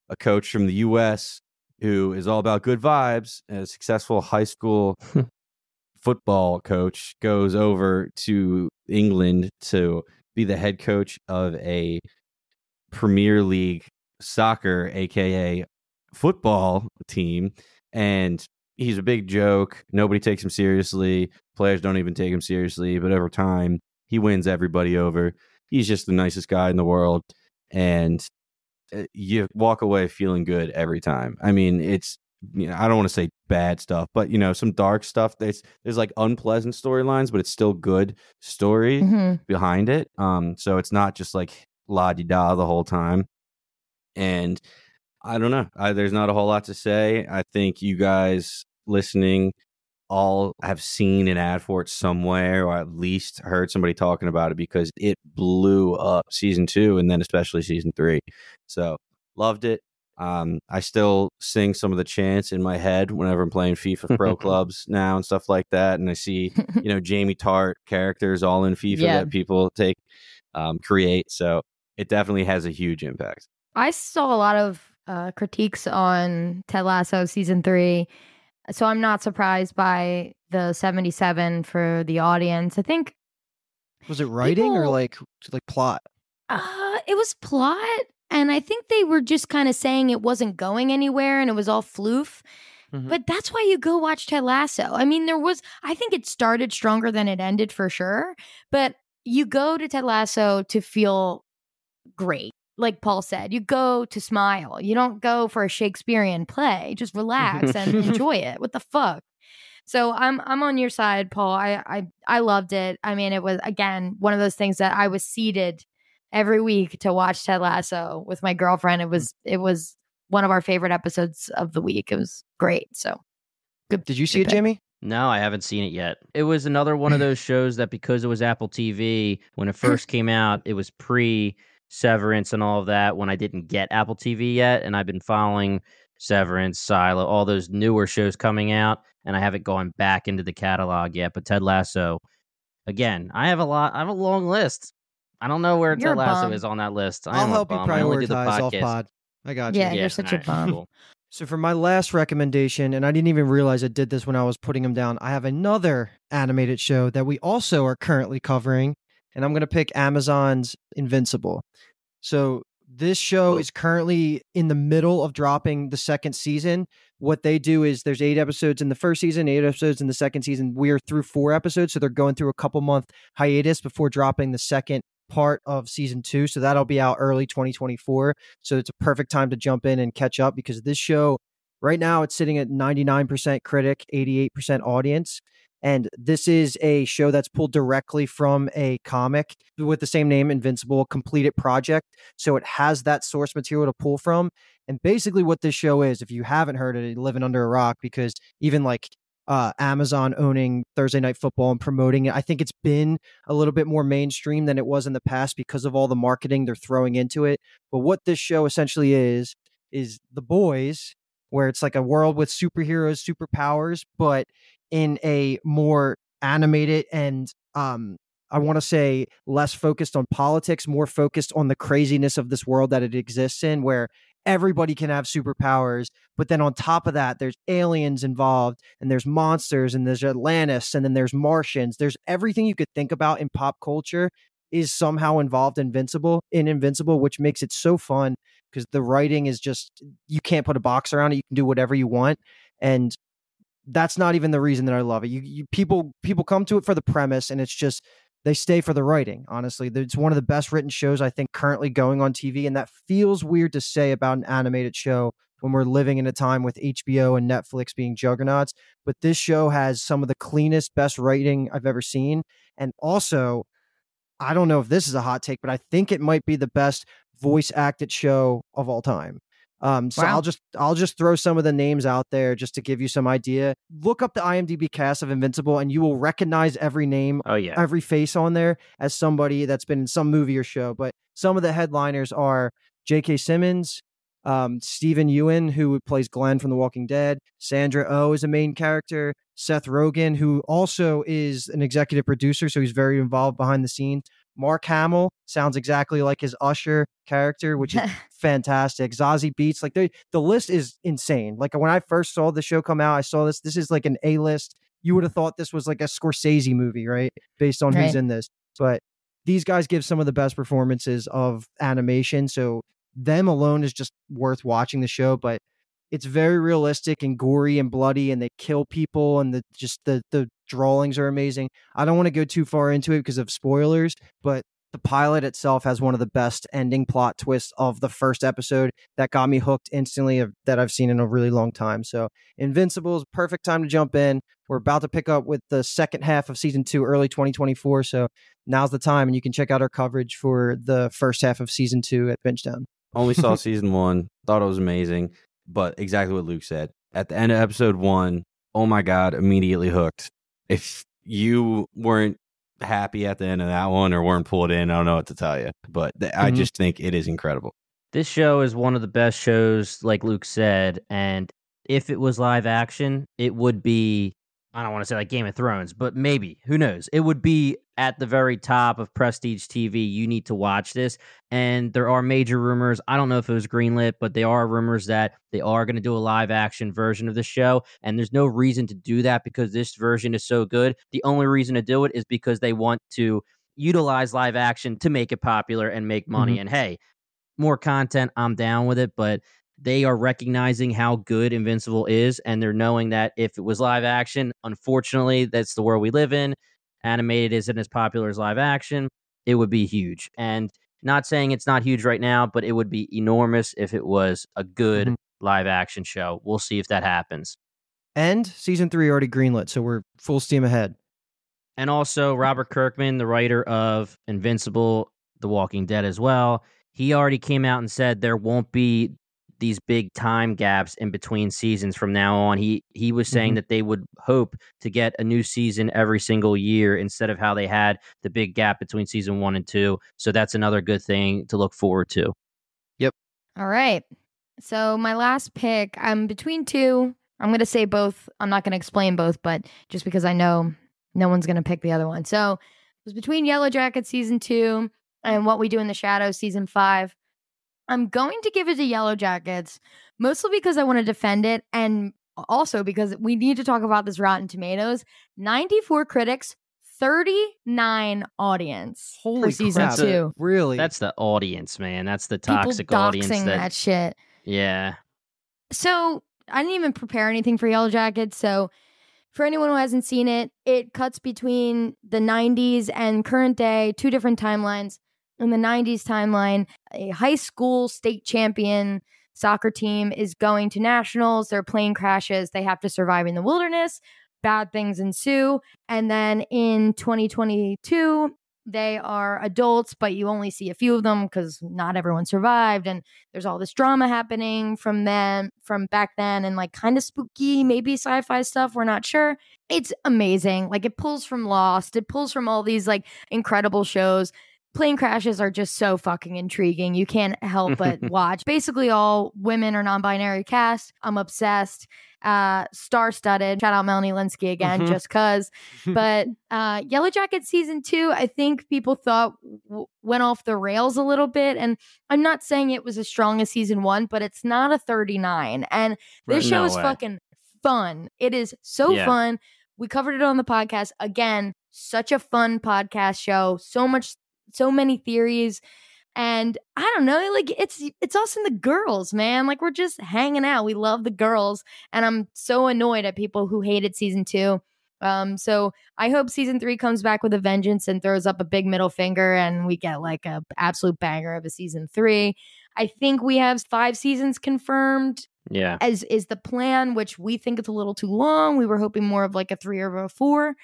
a coach from the U.S. who is all about good vibes, a successful high school hmm. football coach goes over to England to be the head coach of a Premier League soccer, aka football team. And he's a big joke. Nobody takes him seriously. Players don't even take him seriously. But over time, he wins everybody over. He's just the nicest guy in the world. And you walk away feeling good every time. I mean, it's you know, I don't want to say bad stuff, but you know, some dark stuff. There's there's like unpleasant storylines, but it's still good story Mhm. behind it. Um, so it's not just like la di da the whole time. And I don't know. I, there's not a whole lot to say. I think you guys listening all have seen an ad for it somewhere, or at least heard somebody talking about it because it blew up season two, and then especially season three. So loved it. Um, I still sing some of the chants in my head whenever I'm playing FIFA Pro Clubs now and stuff like that, and I see you know Jamie Tartt characters all in FIFA Yeah. that people take um, create. So it definitely has a huge impact. I saw a lot of uh, critiques on Ted Lasso season three, so I'm not surprised by the 77 for the audience. I think Was it writing or like like plot? uh, it was plot, and I think they were just kind of saying it wasn't going anywhere and it was all floof. Mhm. But that's why you go watch Ted Lasso. I mean, there was, I think it started stronger than it ended for sure. But you go to Ted Lasso to feel great. Like Paul said, you go to smile. You don't go for a Shakespearean play. Just relax and enjoy it. What the fuck? So I'm I'm on your side, Paul. I I I loved it. I mean, it was again one of those things that I was seated every week to watch Ted Lasso with my girlfriend. It was it was one of our favorite episodes of the week. It was great. So good. Did you see it, pick. Jimmy? No, I haven't seen it yet. It was another one of those shows that because it was Apple TV when it first came out, it was pre Severance and all of that when I didn't get Apple TV yet, and I've been following Severance, Silo, all those newer shows coming out, and I haven't gone back into the catalog yet. But Ted Lasso, again, I have a lot. I have a long list. I don't know where You're Ted Lasso bum. is on that list. I I'll help you bum. I only do the prioritize off pod. I got you. Yeah, you're such a alright, bum. cool. So for my last recommendation, and I didn't even realize I did this when I was putting them down, I have another animated show that we also are currently covering, and I'm going to pick Amazon's Invincible. So this show is currently in the middle of dropping the second season. What they do is there's eight episodes in the first season, eight episodes in the second season. We are through four episodes, so they're going through a couple month hiatus before dropping the second part of season two. So that'll be out early 2024. So it's a perfect time to jump in and catch up because this show right now it's sitting at 99% critic, 88% audience. And this is a show that's pulled directly from a comic with the same name, Invincible, a completed project. So it has that source material to pull from. And basically, what this show is, if you haven't heard it, living under a rock because even like uh, Amazon owning Thursday Night Football and promoting it, I think it's been a little bit more mainstream than it was in the past because of all the marketing they're throwing into it. But what this show essentially is, is The Boys, where it's like a world with superheroes, superpowers, but in a more animated and um I want to say less focused on politics, more focused on the craziness of this world that it exists in where everybody can have superpowers, but then on top of that there's aliens involved and there's monsters and there's Atlantis and then there's Martians. There's everything you could think about in pop culture is somehow involved Invincible in Invincible, which makes it so fun because the writing is just you can't put a box around it. You can do whatever you want. And that's not even the reason that I love it. You, you people people come to it for the premise, and it's just they stay for the writing. Honestly, it's one of the best written shows I think currently going on TV, and that feels weird to say about an animated show when we're living in a time with HBO and Netflix being juggernauts. But this show has some of the cleanest, best writing I've ever seen, and also. I don't know if this is a hot take, but I think it might be the best voice acted show of all time. Um, so Wow. I'll just I'll just throw some of the names out there just to give you some idea. Look up the IMDb cast of Invincible, and you will recognize every name, Oh yeah. every face on there as somebody that's been in some movie or show. But some of the headliners are J.K. Simmons, um, Steven Yeun, who plays Glenn from The Walking Dead. Sandra Oh is a main character. Seth Rogen, who also is an executive producer, so he's very involved behind the scenes. Mark Hamill sounds exactly like his Usher character, which is fantastic. Zazie Beetz, like they, the list is insane. Like when I first saw the show come out, I saw this. This is like an A list. You would have thought this was like a Scorsese movie, right? Based on who's in this, but these guys give some of the best performances of animation. So them alone is just worth watching the show. But it's very realistic and gory and bloody, and they kill people, and the just the the drawings are amazing. I don't want to go too far into it because of spoilers, but the pilot itself has one of the best ending plot twists of the first episode that got me hooked instantly of, that I've seen in a really long time. So Invincible is perfect time to jump in. We're about to pick up with the second half of season two, early 2024. So now's the time, and you can check out our coverage for the first half of season two at Bingetown. Only saw season one, thought it was amazing, but exactly what Luke said. At the end of episode one, oh my God, immediately hooked. If you weren't happy at the end of that one or weren't pulled in, I don't know what to tell you. But th- I Mhm. just think it is incredible. This show is one of the best shows, like Luke said. And if it was live action, it would be, I don't want to say like Game of Thrones, but maybe, who knows? It would be at the very top of prestige TV. You need to watch this. And there are major rumors. I don't know if it was greenlit, but there are rumors that they are going to do a live action version of the show. And there's no reason to do that because this version is so good. The only reason to do it is because they want to utilize live action to make it popular and make money. Mm-hmm. And hey, more content, I'm down with it. But they are recognizing how good Invincible is, and they're knowing that if it was live action, unfortunately, that's the world we live in. Animated isn't as popular as live action. It would be huge. And not saying it's not huge right now, but it would be enormous if it was a good Mhm. live action show. We'll see if that happens. And season three already greenlit, so we're full steam ahead. And also, Robert Kirkman, the writer of Invincible, The Walking Dead as well, he already came out and said there won't be these big time gaps in between seasons from now on. He he was saying Mhm. that they would hope to get a new season every single year instead of how they had the big gap between season 1 and 2. So that's another good thing to look forward to. Yep. All right. So my last pick, I'm between two. I'm going to say both. I'm not going to explain both, but just because I know no one's going to pick the other one. So it was between Yellow Jacket season two and What We Do in the Shadows season five. I'm going to give it to Yellow Jackets, mostly because I want to defend it and also because we need to talk about this Rotten Tomatoes. 94 critics, 39 audience Holy for season crap! two. Really? That's the audience, man. That's the People toxic doxing audience that, that, shit. yeah. So I didn't even prepare anything for Yellow Jackets. So for anyone who hasn't seen it, it cuts between the 90s and current day, two different timelines. In the 90s timeline, a high school state champion soccer team is going to nationals. Their plane crashes. They have to survive in the wilderness. Bad things ensue. And then in 2022, they are adults, but you only see a few of them because not everyone survived. And there's all this drama happening from then, from back then, and like kind of spooky, maybe sci fi stuff. We're not sure. It's amazing. Like it pulls from Lost, it pulls from all these like incredible shows. Plane crashes are just so fucking intriguing. You can't help but watch. Basically, all women are non binary cast. I'm obsessed. Uh, star studded. Shout out Melanie Lynskey again, Mhm. just cuz but uh yellow jacket season two i think people thought w- went off the rails a little bit and i'm not saying it was as strong as season one but it's not a 39 and this Right, show no is way. fucking fun it is so Yeah. fun we covered it on the podcast again such a fun podcast show so much so many theories and i don't know like it's it's us and the girls man like we're just hanging out we love the girls and i'm so annoyed at people who hated season two um, so I hope season three comes back with a vengeance and throws up a big middle finger, and we get like a absolute banger of a season three. I think we have five seasons confirmed Yeah. as is the plan, which we think it's a little too long. We were hoping more of like a three or a four,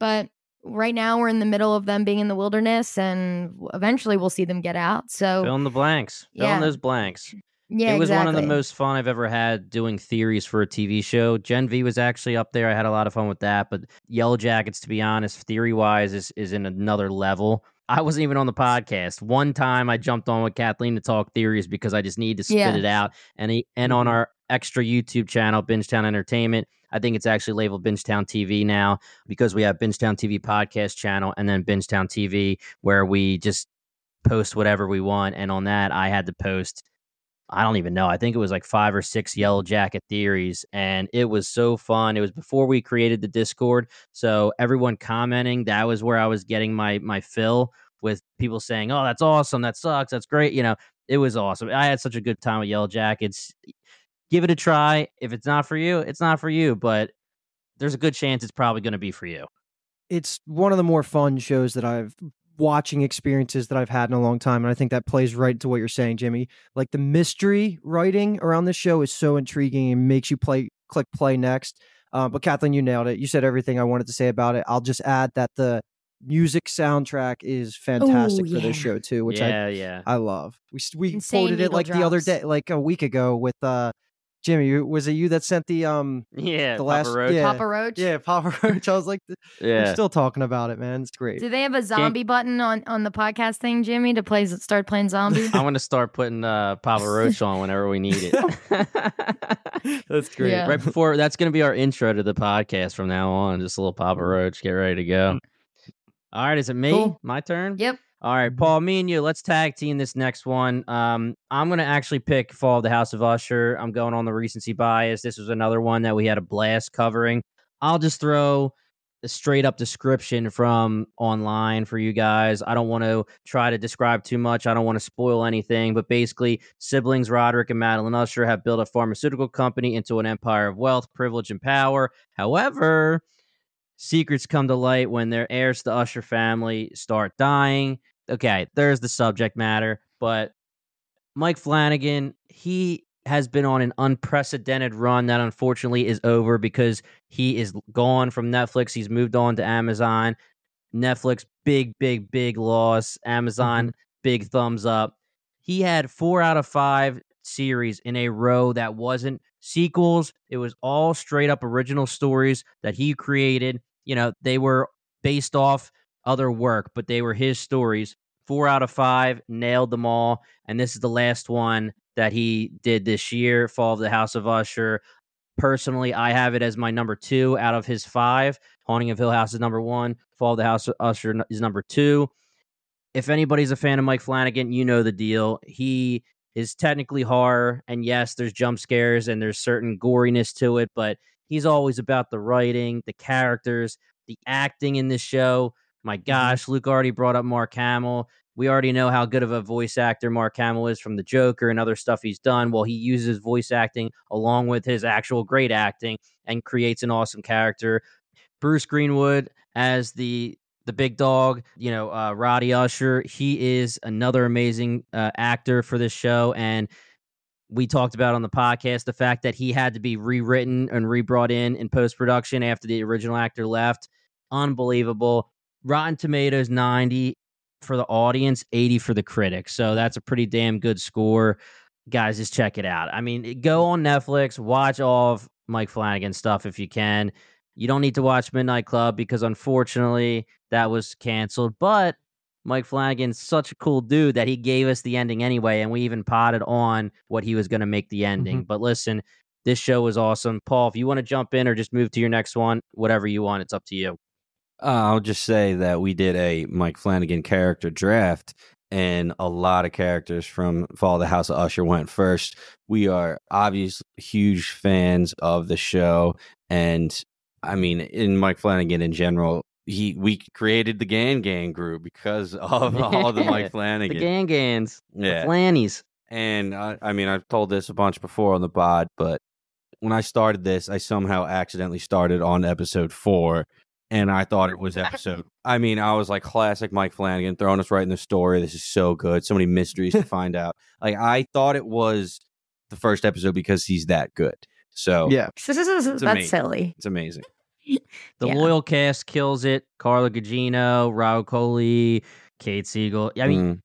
but right now we're in the middle of them being in the wilderness, and eventually we'll see them get out. So Fill in the blanks. Fill Yeah. in those blanks. yeah, it was one of the most fun I've ever had doing theories for a TV show. Gen V was actually up there. I had a lot of fun with that. But Yellow Jackets, to be honest, theory wise, is is in another level. I wasn't even on the podcast. One time I jumped on with Kathleen to talk theories because I just need to spit Yeah. it out. And he, and on Mhm. our extra YouTube channel, Bingetown Entertainment, I think it's actually labeled Bingetown TV now because we have Bingetown TV podcast channel and then Bingetown TV where we just post whatever we want. And on that, I had to post I don't even know. I think it was like five or six Yellow Jacket theories, and it was so fun. It was before we created the Discord, so everyone commenting that was where I was getting my my fill with people saying, "Oh, that's awesome! That sucks! That's great!" You know, it was awesome. I had such a good time with Yellow Jackets. Give it a try. If it's not for you, it's not for you. But there's a good chance it's probably going to be for you. it's one of the more fun shows that I've watching experiences that I've had in a long time. And I think that plays right to what you're saying, Jimmy. Like the mystery writing around this show is so intriguing and makes you play click play next. Uh, but Kathleen, you nailed it. You said everything I wanted to say about it. I'll just add that the music soundtrack is fantastic Ooh, for this show too, which yeah, yeah. I I love. We we Insane quoted it needle like the other day, like a week ago with uh Jimmy. Was it you that sent the um Yeah, the Papa last Roach. yeah Papa Roach. yeah Papa Roach? I was like, we're yeah. still talking about it, man. It's great. Do they have a zombie button on on the podcast thing, Jimmy, to play start playing zombie? I'm gonna start putting uh, Papa Roach on whenever we need it. That's great. Yeah. right before that's gonna be our intro to the podcast from now on. Just a little Papa Roach. Get ready to go. All right, is it me? Cool. My turn. yep. All right, Paul, me and you, let's tag team this next one. Um, I'm gonna actually pick Fall of the House of Usher. I'm going on the recency bias. This was another one that we had a blast covering. I'll just throw a straight up description from online for you guys. I don't want to try to describe too much. I don't want to spoil anything, but basically, siblings Roderick and Madeline Usher have built a pharmaceutical company into an empire of wealth, privilege, and power. However, secrets come to light when their heirs to the Usher family start dying. Okay, there's the subject matter, but Mike Flanagan, he has been on an unprecedented run that unfortunately is over because he is gone from Netflix. He's moved on to Amazon. Netflix, big, big, big loss. Amazon, mm-hmm. big thumbs up. He had four out of five series in a row that wasn't sequels. It was all straight up original stories that he created. You know, they were based off other work, but they were his stories. Four out of five, nailed them all. And this is the last one that he did this year, Fall of the House of Usher. Personally, I have it as my number two out of his five. Haunting of Hill House is number one. Fall of the House of Usher is number two. If anybody's a fan of Mike Flanagan, you know the deal. He is technically horror, and yes, there's jump scares and there's certain goriness to it, but he's always about the writing, the characters, the acting in this show. My mm-hmm. gosh, Luke already brought up Mark Hamill. We already know how good of a voice actor Mark Hamill is from The Joker and other stuff he's done. Well, he uses voice acting along with his actual great acting and creates an awesome character. Bruce Greenwood as the the big dog, you know, uh, Roddy Usher. He is another amazing uh, actor for this show, and we talked about on the podcast the fact that he had to be rewritten and rebrought in in post production after the original actor left. Unbelievable. Rotten Tomatoes 90 for the audience, 80 for the critics. So that's a pretty damn good score. Guys, just check it out. I mean, go on Netflix, watch all of Mike Flanagan stuff if you can. You don't need to watch Midnight Club because unfortunately that was canceled. But Mike Flanagan's such a cool dude that he gave us the ending anyway, and we even potted on what he was going to make the ending. Mm-hmm. But listen, this show was awesome. Paul, if you want to jump in or just move to your next one, whatever you want, it's up to you. Uh, I'll just say that we did a Mike Flanagan character draft, and a lot of characters from Fall of the House of Usher went first. We are obviously huge fans of the show, and I mean, in Mike Flanagan in general, he we created the Gan Gang group because of all the Mike Flanagan, the Gan Gans, yeah, the Flannies. And I, I mean, I've told this a bunch before on the pod, but when I started this, I somehow accidentally started on episode four and I thought it was episode. I mean, I was like classic Mike Flanagan throwing us right in the story. This is so good. So many mysteries to find out. Like I thought it was the first episode because he's that good. So yeah, that's amazing. silly. It's amazing. The yeah. loyal cast kills it. Carla Gugino, Rahul Kohli, Kate Siegel. I mean, mm.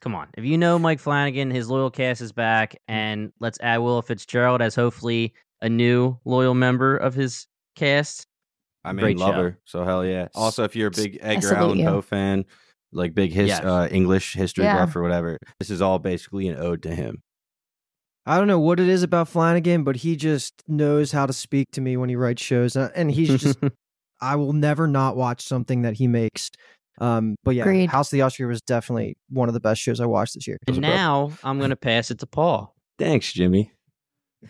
come on. If you know Mike Flanagan, his loyal cast is back, and let's add Willa Fitzgerald as hopefully a new loyal member of his cast. I mean, Great love show. her. So hell yeah. Also, if you're a big Edgar Allan Poe fan, like big his yes. uh, English history yeah. buff or whatever, this is all basically an ode to him. I don't know what it is about Flanagan, but he just knows how to speak to me when he writes shows, uh, and he's just. I will never not watch something that he makes. Um, but yeah, Agreed. House of the Usher was definitely one of the best shows I watched this year. And now I'm gonna pass it to Paul. Thanks, Jimmy.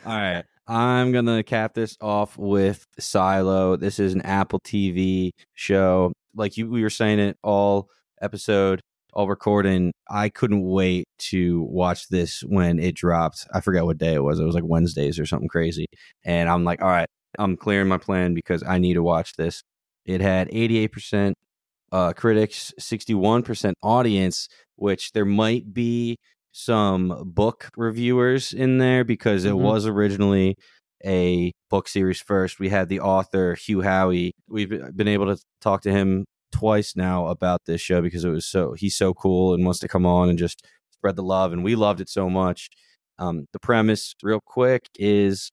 All right. I'm gonna cap this off with Silo. This is an Apple TV show. Like you, we were saying it all episode, all recording. I couldn't wait to watch this when it dropped. I forget what day it was. It was like Wednesdays or something crazy. And I'm like, all right, I'm clearing my plan because I need to watch this. It had 88% uh, critics, 61% audience, which there might be some book reviewers in there because it mm-hmm. was originally a book series first. We had the author Hugh Howey. We've been able to talk to him twice now about this show because it was so he's so cool and wants to come on and just spread the love and we loved it so much. Um, the premise, real quick, is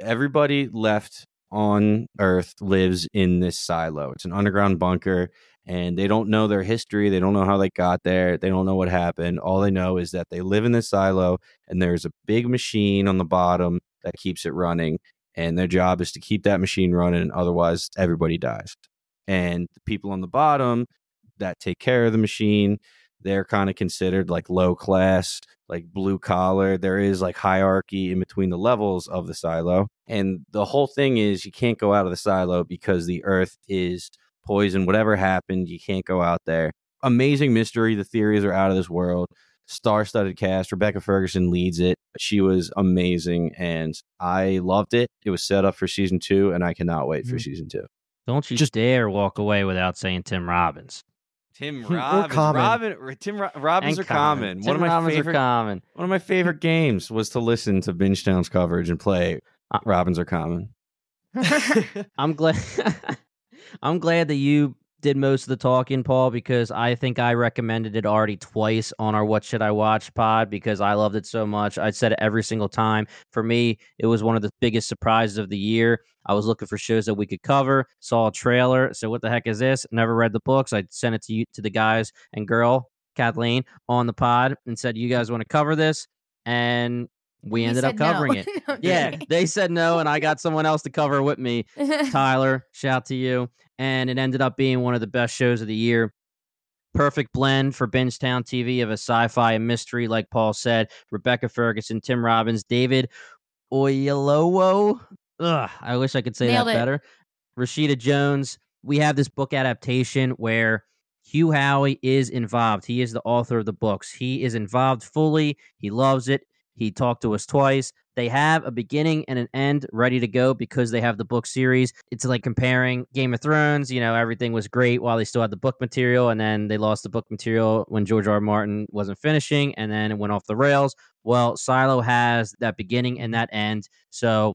everybody left on Earth lives in this silo. It's an underground bunker and they don't know their history. They don't know how they got there. They don't know what happened. All they know is that they live in this silo and there's a big machine on the bottom that keeps it running. And their job is to keep that machine running. Otherwise, everybody dies. And the people on the bottom that take care of the machine, they're kind of considered like low class, like blue collar. There is like hierarchy in between the levels of the silo. And the whole thing is you can't go out of the silo because the earth is poison. Whatever happened, you can't go out there. Amazing mystery. The theories are out of this world. Star studded cast. Rebecca Ferguson leads it. She was amazing and I loved it. It was set up for season two, and I cannot wait for Mhm. season two. Don't you Just- dare walk away without saying Tim Robbins. Tim Robbins. common. Robin, Tim Ro- Robbins And are common. Tim One of my Robbins favorite are common. one of my favorite games was to listen to Bingetown's coverage and play Uh, Robbins are common. I'm glad. I'm glad that you did most of the talking, Paul, because I think I recommended it already twice on our "What Should I Watch" pod because I loved it so much. I said it every single time. For me, it was one of the biggest surprises of the year. I was looking for shows that we could cover. Saw a trailer. So what the heck is this? Never read the books. I sent it to you to the guys and girl Kathleen on the pod and said, "You guys want to cover this?" And we He ended up said no. covering it. No, Yeah, they said no, and I got someone else to cover with me. Tyler, shout to you. And it ended up being one of the best shows of the year. Perfect blend for Bingetown TV of a sci-fi and mystery, like Paul said. Rebecca Ferguson, Tim Robbins, David Oyelowo. Ugh, I wish I could say Nailed that it. better. Rashida Jones. We have this book adaptation where Hugh Howey is involved. He is the author of the books. He is involved fully. He loves it. He talked to us twice. They have a beginning and an end ready to go because they have the book series. It's like comparing Game of Thrones. You know, everything was great while they still had the book material, and then they lost the book material when George R. R. Martin wasn't finishing, and then it went off the rails. Well, Silo has that beginning and that end. So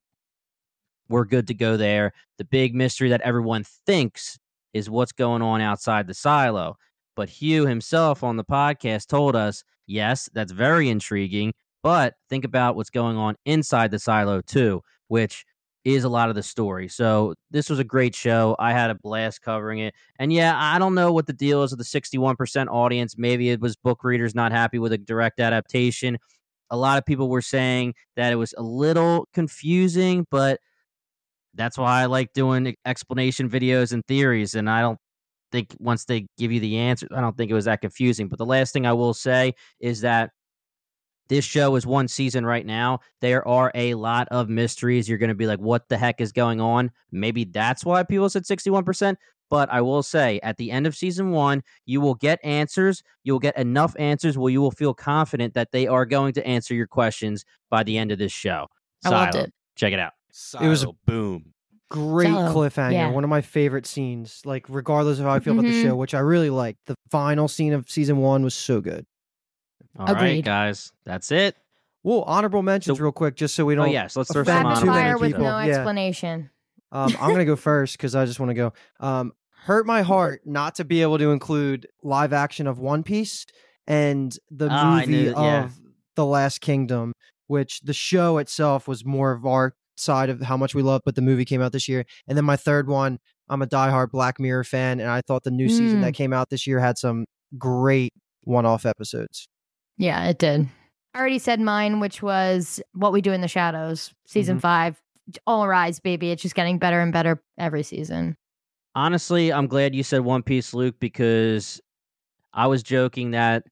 we're good to go there. The big mystery that everyone thinks is what's going on outside the silo. But Hugh himself on the podcast told us, yes, that's very intriguing, but think about what's going on inside the silo too, which is a lot of the story. So this was a great show. I had a blast covering it. And yeah, I don't know what the deal is with the 61% audience. Maybe it was book readers not happy with a direct adaptation. A lot of people were saying that it was a little confusing, but that's why I like doing explanation videos and theories. And I don't think once they give you the answers, I don't think it was that confusing. But the last thing I will say is that this show is one season right now. There are a lot of mysteries. You're going to be like, what the heck is going on? Maybe that's why people said 61%. But I will say, at the end of season one, you will get answers. You will get enough answers where you will feel confident that they are going to answer your questions by the end of this show. I loved it. Check it out. It was a- boom. Great Silo, cliffhanger. yeah. One of my favorite scenes. Like regardless of how I feel about the show, mm-hmm. which I really liked. The final scene of season one was so good. All right, Agreed. guys. That's it. Well, honorable mentions So- real quick, just so we Oh, don't. yes. Let's throw some Rapid too many fire with mentions people. no out. Yeah. explanation. Um, I'm gonna go first because I just want to go. Um, hurt my heart not to be able to include live action of One Piece and the Oh, movie knew- yeah. of The Last Kingdom, which the show itself was more of our side of how much we love, but the movie came out this year. And then my third one, I'm a diehard Black Mirror fan, and I thought the new season Mm. that came out this year had some great one-off episodes. Yeah, it did. I already said mine, which was What We Do in the Shadows, season Mhm. five. All rise, baby. It's just getting better and better every season. Honestly, I'm glad you said One Piece, Luke, because I was joking that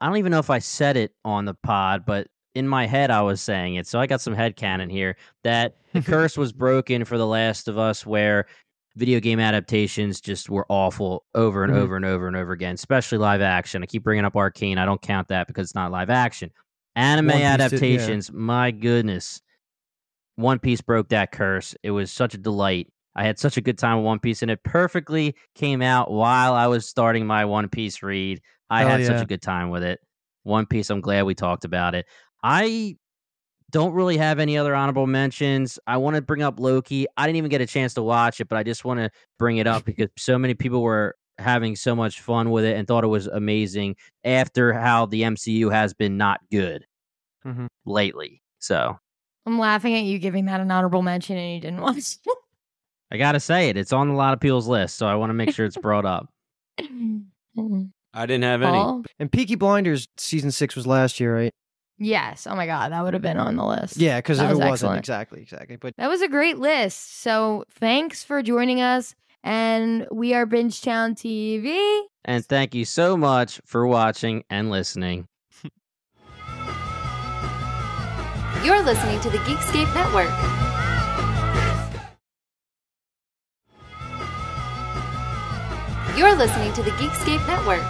I don't even know if I said it on the pod, but in my head I was saying it. So I got some head canon here that the curse was broken for The Last of Us, where video game adaptations just were awful over and Mhm. over and over and over again, especially live action. I keep bringing up Arcane. I don't count that because it's not live action. Anime One did- yeah. adaptations, my goodness. One Piece broke that curse. It was such a delight. I had such a good time with One Piece, and it perfectly came out while I was starting my One Piece read. I Hell had such a good time with it. One Piece, I'm glad we talked about it. I don't really have any other honorable mentions. I want to bring up Loki. I didn't even get a chance to watch it, but I just want to bring it up because so many people were having so much fun with it and thought it was amazing after how the MCU has been not good mm-hmm. lately. So I'm laughing at you giving that an honorable mention and you didn't watch it. I got to say it. It's on a lot of people's list, so I want to make sure it's brought up. I didn't have any. Paul? And Peaky Blinders season six was last year, right? Yes. Oh my God. That would have been on the list. Yeah. Because if was it wasn't, excellent. exactly, exactly. But that was a great list. So thanks for joining us. And we are Bingetown TV. And thank you so much for watching and listening. You're listening to the Geekscape Network. You're listening to the Geekscape Network.